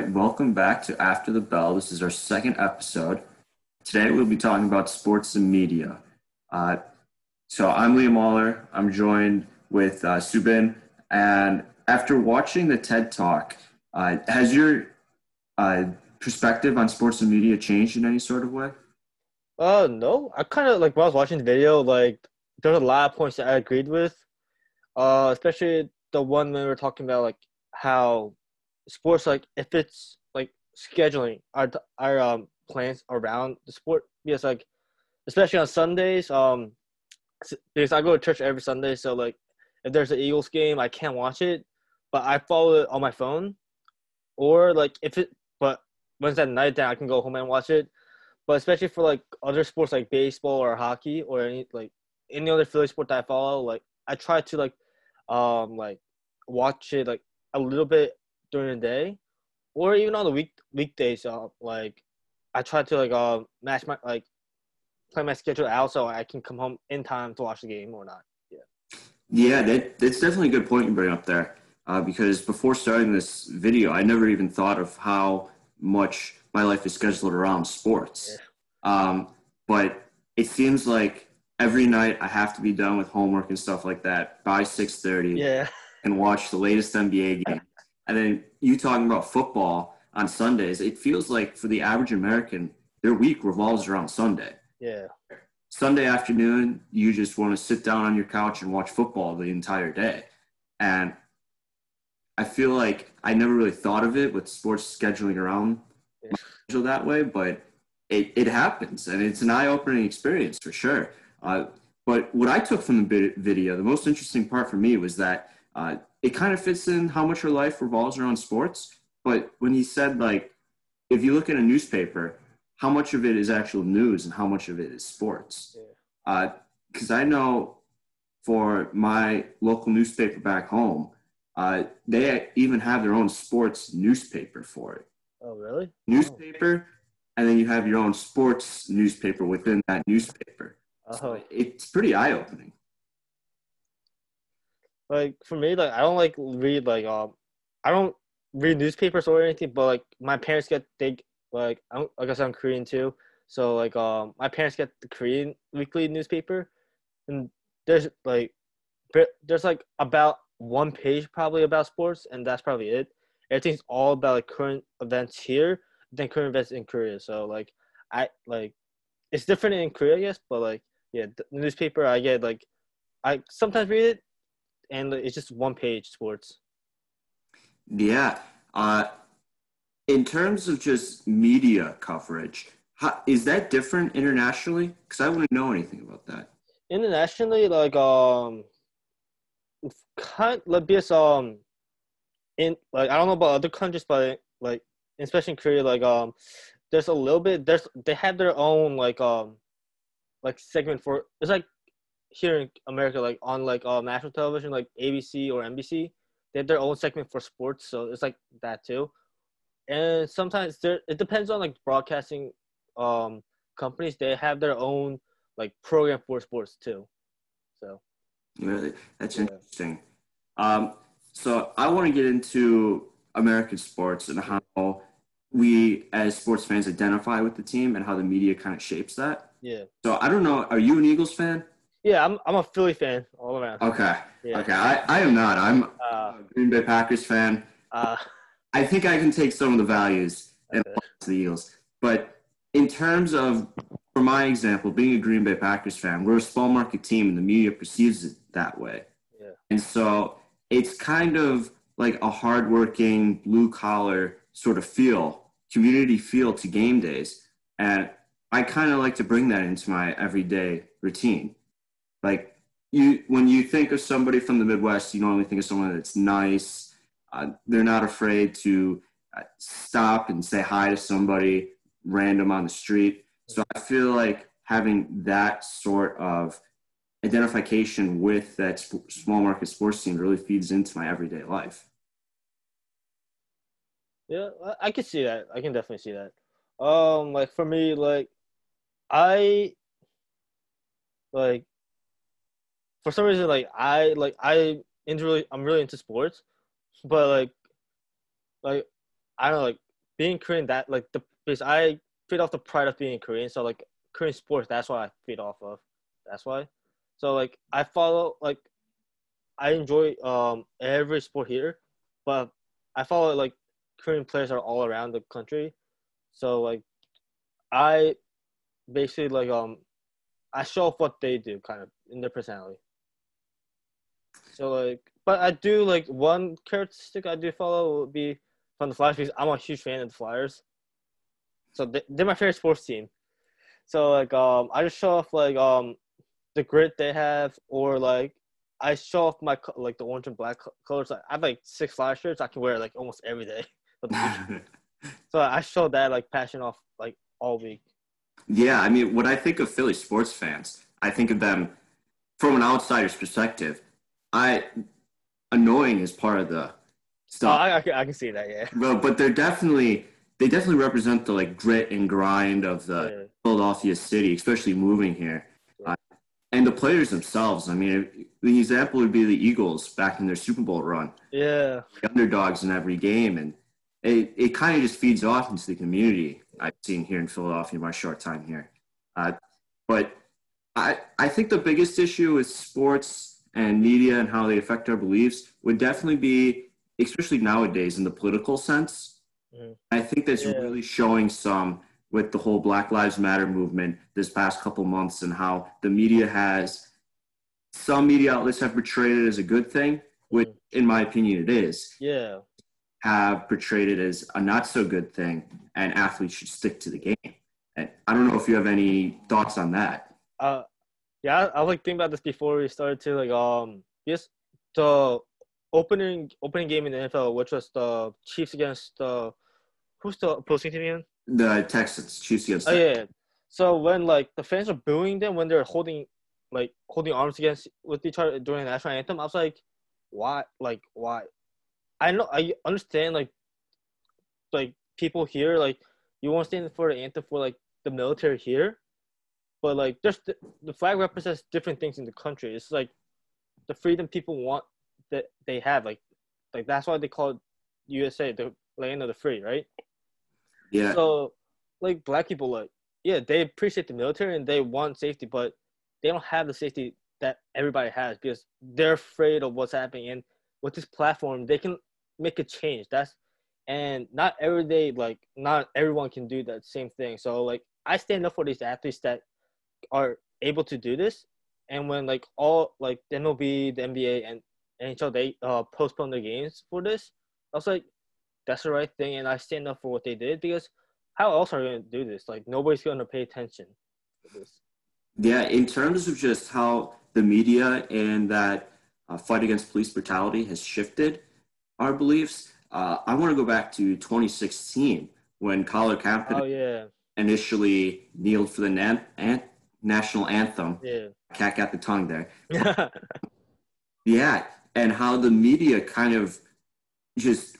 right, welcome back to After the Bell. This is our second episode. Today we'll be talking about sports and media. Uh, so I'm Liam Waller. I'm joined with uh, Soo Bin. And after watching the TED Talk, uh, has your uh, perspective on sports and media changed in any sort of way? Uh, no. I kind of like when I was watching the video, like there's a lot of points that I agreed with. Uh, especially the one when we were talking about like how sports, like if it's like scheduling our our um plans around the sport, because like especially on Sundays, um, because I go to church every Sunday, so like if there's an Eagles game, I can't watch it, but I follow it on my phone, or like if it, but it's at night, then I can go home and watch it. But especially for like other sports like baseball or hockey or any like any other Philly sport that I follow, like I try to like um like watch it like a little bit during the day, or even on the week weekdays. Uh, like I try to like uh match my like play my schedule out so I can come home in time to watch the game or not. Yeah. Yeah, that, that's definitely a good point you bring up there. Uh, because before starting this video, I never even thought of how much my life is scheduled around sports. Yeah. Um, but it seems like every night I have to be done with homework and stuff like that by six thirty. Yeah. And watch the latest NBA game. And then you talking about football on Sundays, it feels like for the average American, their week revolves around Sunday. Yeah. Sunday afternoon, you just want to sit down on your couch and watch football the entire day. And I feel like I never really thought of it with sports scheduling around yeah. schedule that way, but it, it happens and it's an eye opening experience for sure. Uh, but what I took from the video, the most interesting part for me was that uh, it kind of fits in how much her life revolves around sports. But when he said, like, if you look at a newspaper, how much of it is actual news and how much of it is sports. Because yeah. uh, I know for my local newspaper back home, uh, they even have their own sports newspaper for it. Oh, really? Newspaper, oh. and then you have your own sports newspaper within that newspaper. Oh. So it's pretty eye opening. Like for me, like I don't like read like um, I don't read newspapers or anything, but like my parents get they like I'm like I said, I'm Korean too. So like um my parents get the Korean weekly newspaper and there's like there's like about one page probably about sports and that's probably it. Everything's all about like current events here than current events in Korea. So like I like it's different in Korea, guess, but like yeah, the newspaper I get like I sometimes read it and it's just one page sports. Yeah. Uh in terms of just media coverage, how, is that different internationally? Because I wouldn't know anything about that. Internationally, like um, kind like because um, in like I don't know about other countries, but like especially in Korea, like um, there's a little bit there's they have their own like um, like segment for it's like here in America, like on like uh, national television, like ABC or NBC, they have their own segment for sports, so it's like that too. And sometimes there it depends on like broadcasting um companies. They have their own like program for sports too. So. Really? That's yeah. interesting. Um so i want to get into american sports and how we as sports fans identify with the team and how the media kind of shapes that. Yeah. So i don't know are you an eagles fan yeah i'm, I'm a philly fan all around okay yeah. okay I, I am not i'm uh, a green bay packers fan uh, I think I can take some of the values and okay. the Eagles. But in terms of, for my example, being a Green Bay Packers fan, we're a small market team and the media perceives it that way. Yeah. And so it's kind of like a hardworking, blue collar sort of feel, community feel to game days. And I kind of like to bring that into my everyday routine. Like you, when you think of somebody from the Midwest, you normally think of someone that's nice, uh, they're not afraid to uh, stop and say hi to somebody random on the street. So I feel like having that sort of identification with that sp- small market sports team really feeds into my everyday life. Yeah, I can see that. I can definitely see that. Um, like for me, like I like for some reason, like I like I really I'm really into sports, but like like I don't know like being Korean that like the because I feed off the pride of being Korean. So like Korean sports, that's what I feed off of. That's why. So like I follow like I enjoy um every sport here, but I follow like Korean players are all around the country. So like I basically like um I show off what they do kind of in their personality. So like but I do like one characteristic I do follow would be from the Flyers because I'm a huge fan of the Flyers. So they, they're my favorite sports team. So like um I just show off like um the grit they have or like I show off my like the orange and black colors. I have like six Flyers shirts I can wear like almost every day. so I show that like passion off like all week. Yeah, I mean, when I think of Philly sports fans, I think of them from an outsider's perspective. I annoying is part of the stuff. Oh, I, I, can, I can see that, yeah. But but they're definitely they definitely represent the like grit and grind of the yeah. Philadelphia city, especially moving here. Uh, and the players themselves. I mean, the example would be the Eagles back in their Super Bowl run. Yeah, the underdogs in every game, and it it kind of just feeds off into the community. I've seen here in Philadelphia in my short time here. Uh, but I, I think the biggest issue with sports and media and how they affect our beliefs would definitely be, especially nowadays in the political sense. Mm. I think that's yeah. really showing some with the whole Black Lives Matter movement this past couple months and how the media has some media outlets have portrayed it as a good thing, which mm. in my opinion it is. Yeah have portrayed it as a not so good thing, and athletes should stick to the game. And I don't know if you have any thoughts on that. Uh, yeah, I, was like thinking about this before we started to like um yes the opening opening game in the NFL, which was the Chiefs against the who's the opposing team again? The Texans, Chiefs against. Oh yeah. So when like the fans are booing them when they're holding like holding arms against with each other during the national anthem, I was like, why? Like why? I know I understand like like people here like you want to stand for the anthem for like the military here, but like there's the, the flag represents different things in the country. It's like the freedom people want that they have like like that's why they call it USA the land of the free, right? Yeah. So like black people like yeah they appreciate the military and they want safety, but they don't have the safety that everybody has because they're afraid of what's happening and with this platform they can make a change. That's and not every day like not everyone can do that same thing. So like I stand up for these athletes that are able to do this. And when like all like the MLB, the NBA, and NHL they uh postpone their games for this, I was like, that's the right thing, and I stand up for what they did because how else are you gonna do this? Like nobody's gonna pay attention to this. Yeah, in terms of just how the media and that uh, fight against police brutality has shifted, our beliefs. Uh, I want to go back to 2016 when Colin Kaepernick oh, yeah. initially kneeled for the na- an- national anthem. Yeah. Cat got the tongue there. yeah, and how the media kind of just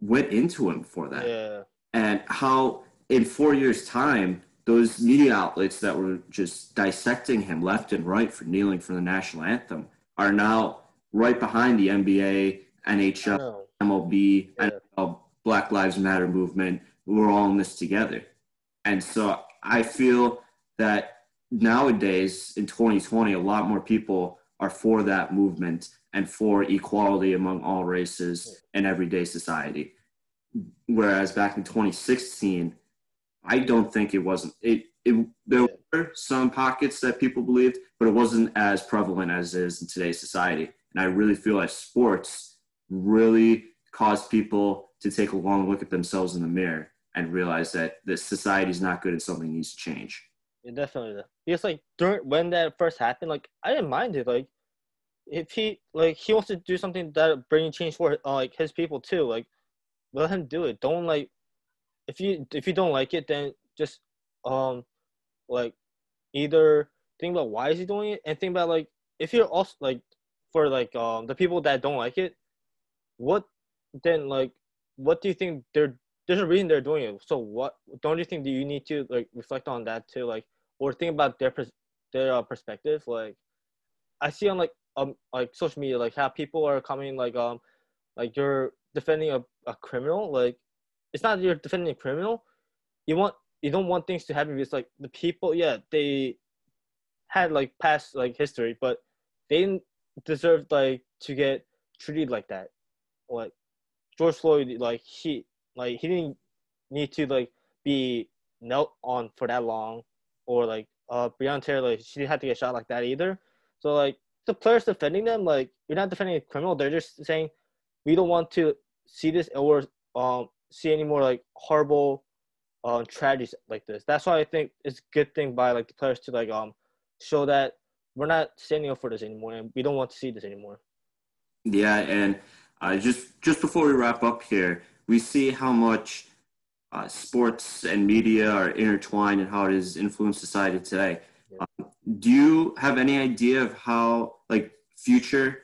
went into him for that. Yeah. And how in four years' time, those media outlets that were just dissecting him left and right for kneeling for the national anthem are now right behind the NBA NHL, MLB, yeah. NFL, Black Lives Matter movement. We're all in this together. And so I feel that nowadays in 2020, a lot more people are for that movement and for equality among all races in everyday society. Whereas back in 2016, I don't think it wasn't. It, it there were some pockets that people believed, but it wasn't as prevalent as it is in today's society. And I really feel like sports really cause people to take a long look at themselves in the mirror and realize that this society is not good and something needs to change. Definitely. Because like during when that first happened, like I didn't mind it. Like if he like he wants to do something that bring change for uh, like his people too, like let him do it. Don't like if you if you don't like it, then just um like either think about why is he doing it and think about like if you're also like for like um the people that don't like it, what then like what do you think they're there's a reason they're doing it so what don't you think do you need to like reflect on that too like or think about their their uh, perspective like i see on like um like social media like how people are coming like um like you're defending a, a criminal like it's not that you're defending a criminal. You want you don't want things to happen because like the people, yeah, they had like past like history, but they didn't deserve like to get treated like that. Like George Floyd, like he like he didn't need to like be knelt on for that long, or like uh Breonna Taylor, like she didn't have to get shot like that either. So like the players defending them, like you're not defending a criminal. They're just saying we don't want to see this or um see any more like horrible um tragedies like this. That's why I think it's a good thing by like the players to like um show that we're not standing up for this anymore and we don't want to see this anymore. Yeah, and uh, just just before we wrap up here, we see how much uh, sports and media are intertwined and how it has influenced society today. Um, do you have any idea of how, like, future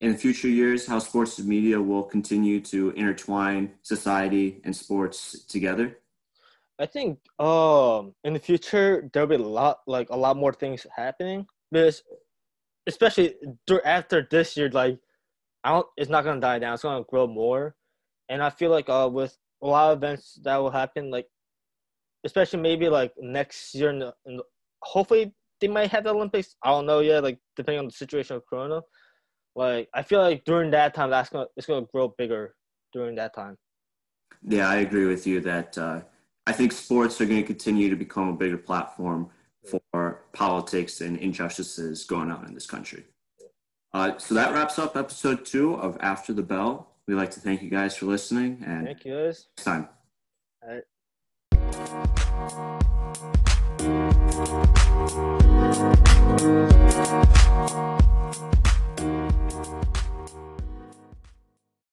in future years, how sports and media will continue to intertwine society and sports together? I think um in the future there'll be a lot like a lot more things happening because especially after this year like I don't it's not gonna die down it's gonna grow more and I feel like uh with a lot of events that will happen like especially maybe like next year in the, in the, hopefully they might have the Olympics I don't know yet like depending on the situation of Corona like I feel like during that time that's gonna it's gonna grow bigger during that time. Yeah, I agree with you that uh, I think sports are going to continue to become a bigger platform for politics and injustices going on in this country. Uh, so that wraps up episode two of After the Bell we'd like to thank you guys for listening. And thank you guys. Next time. All right.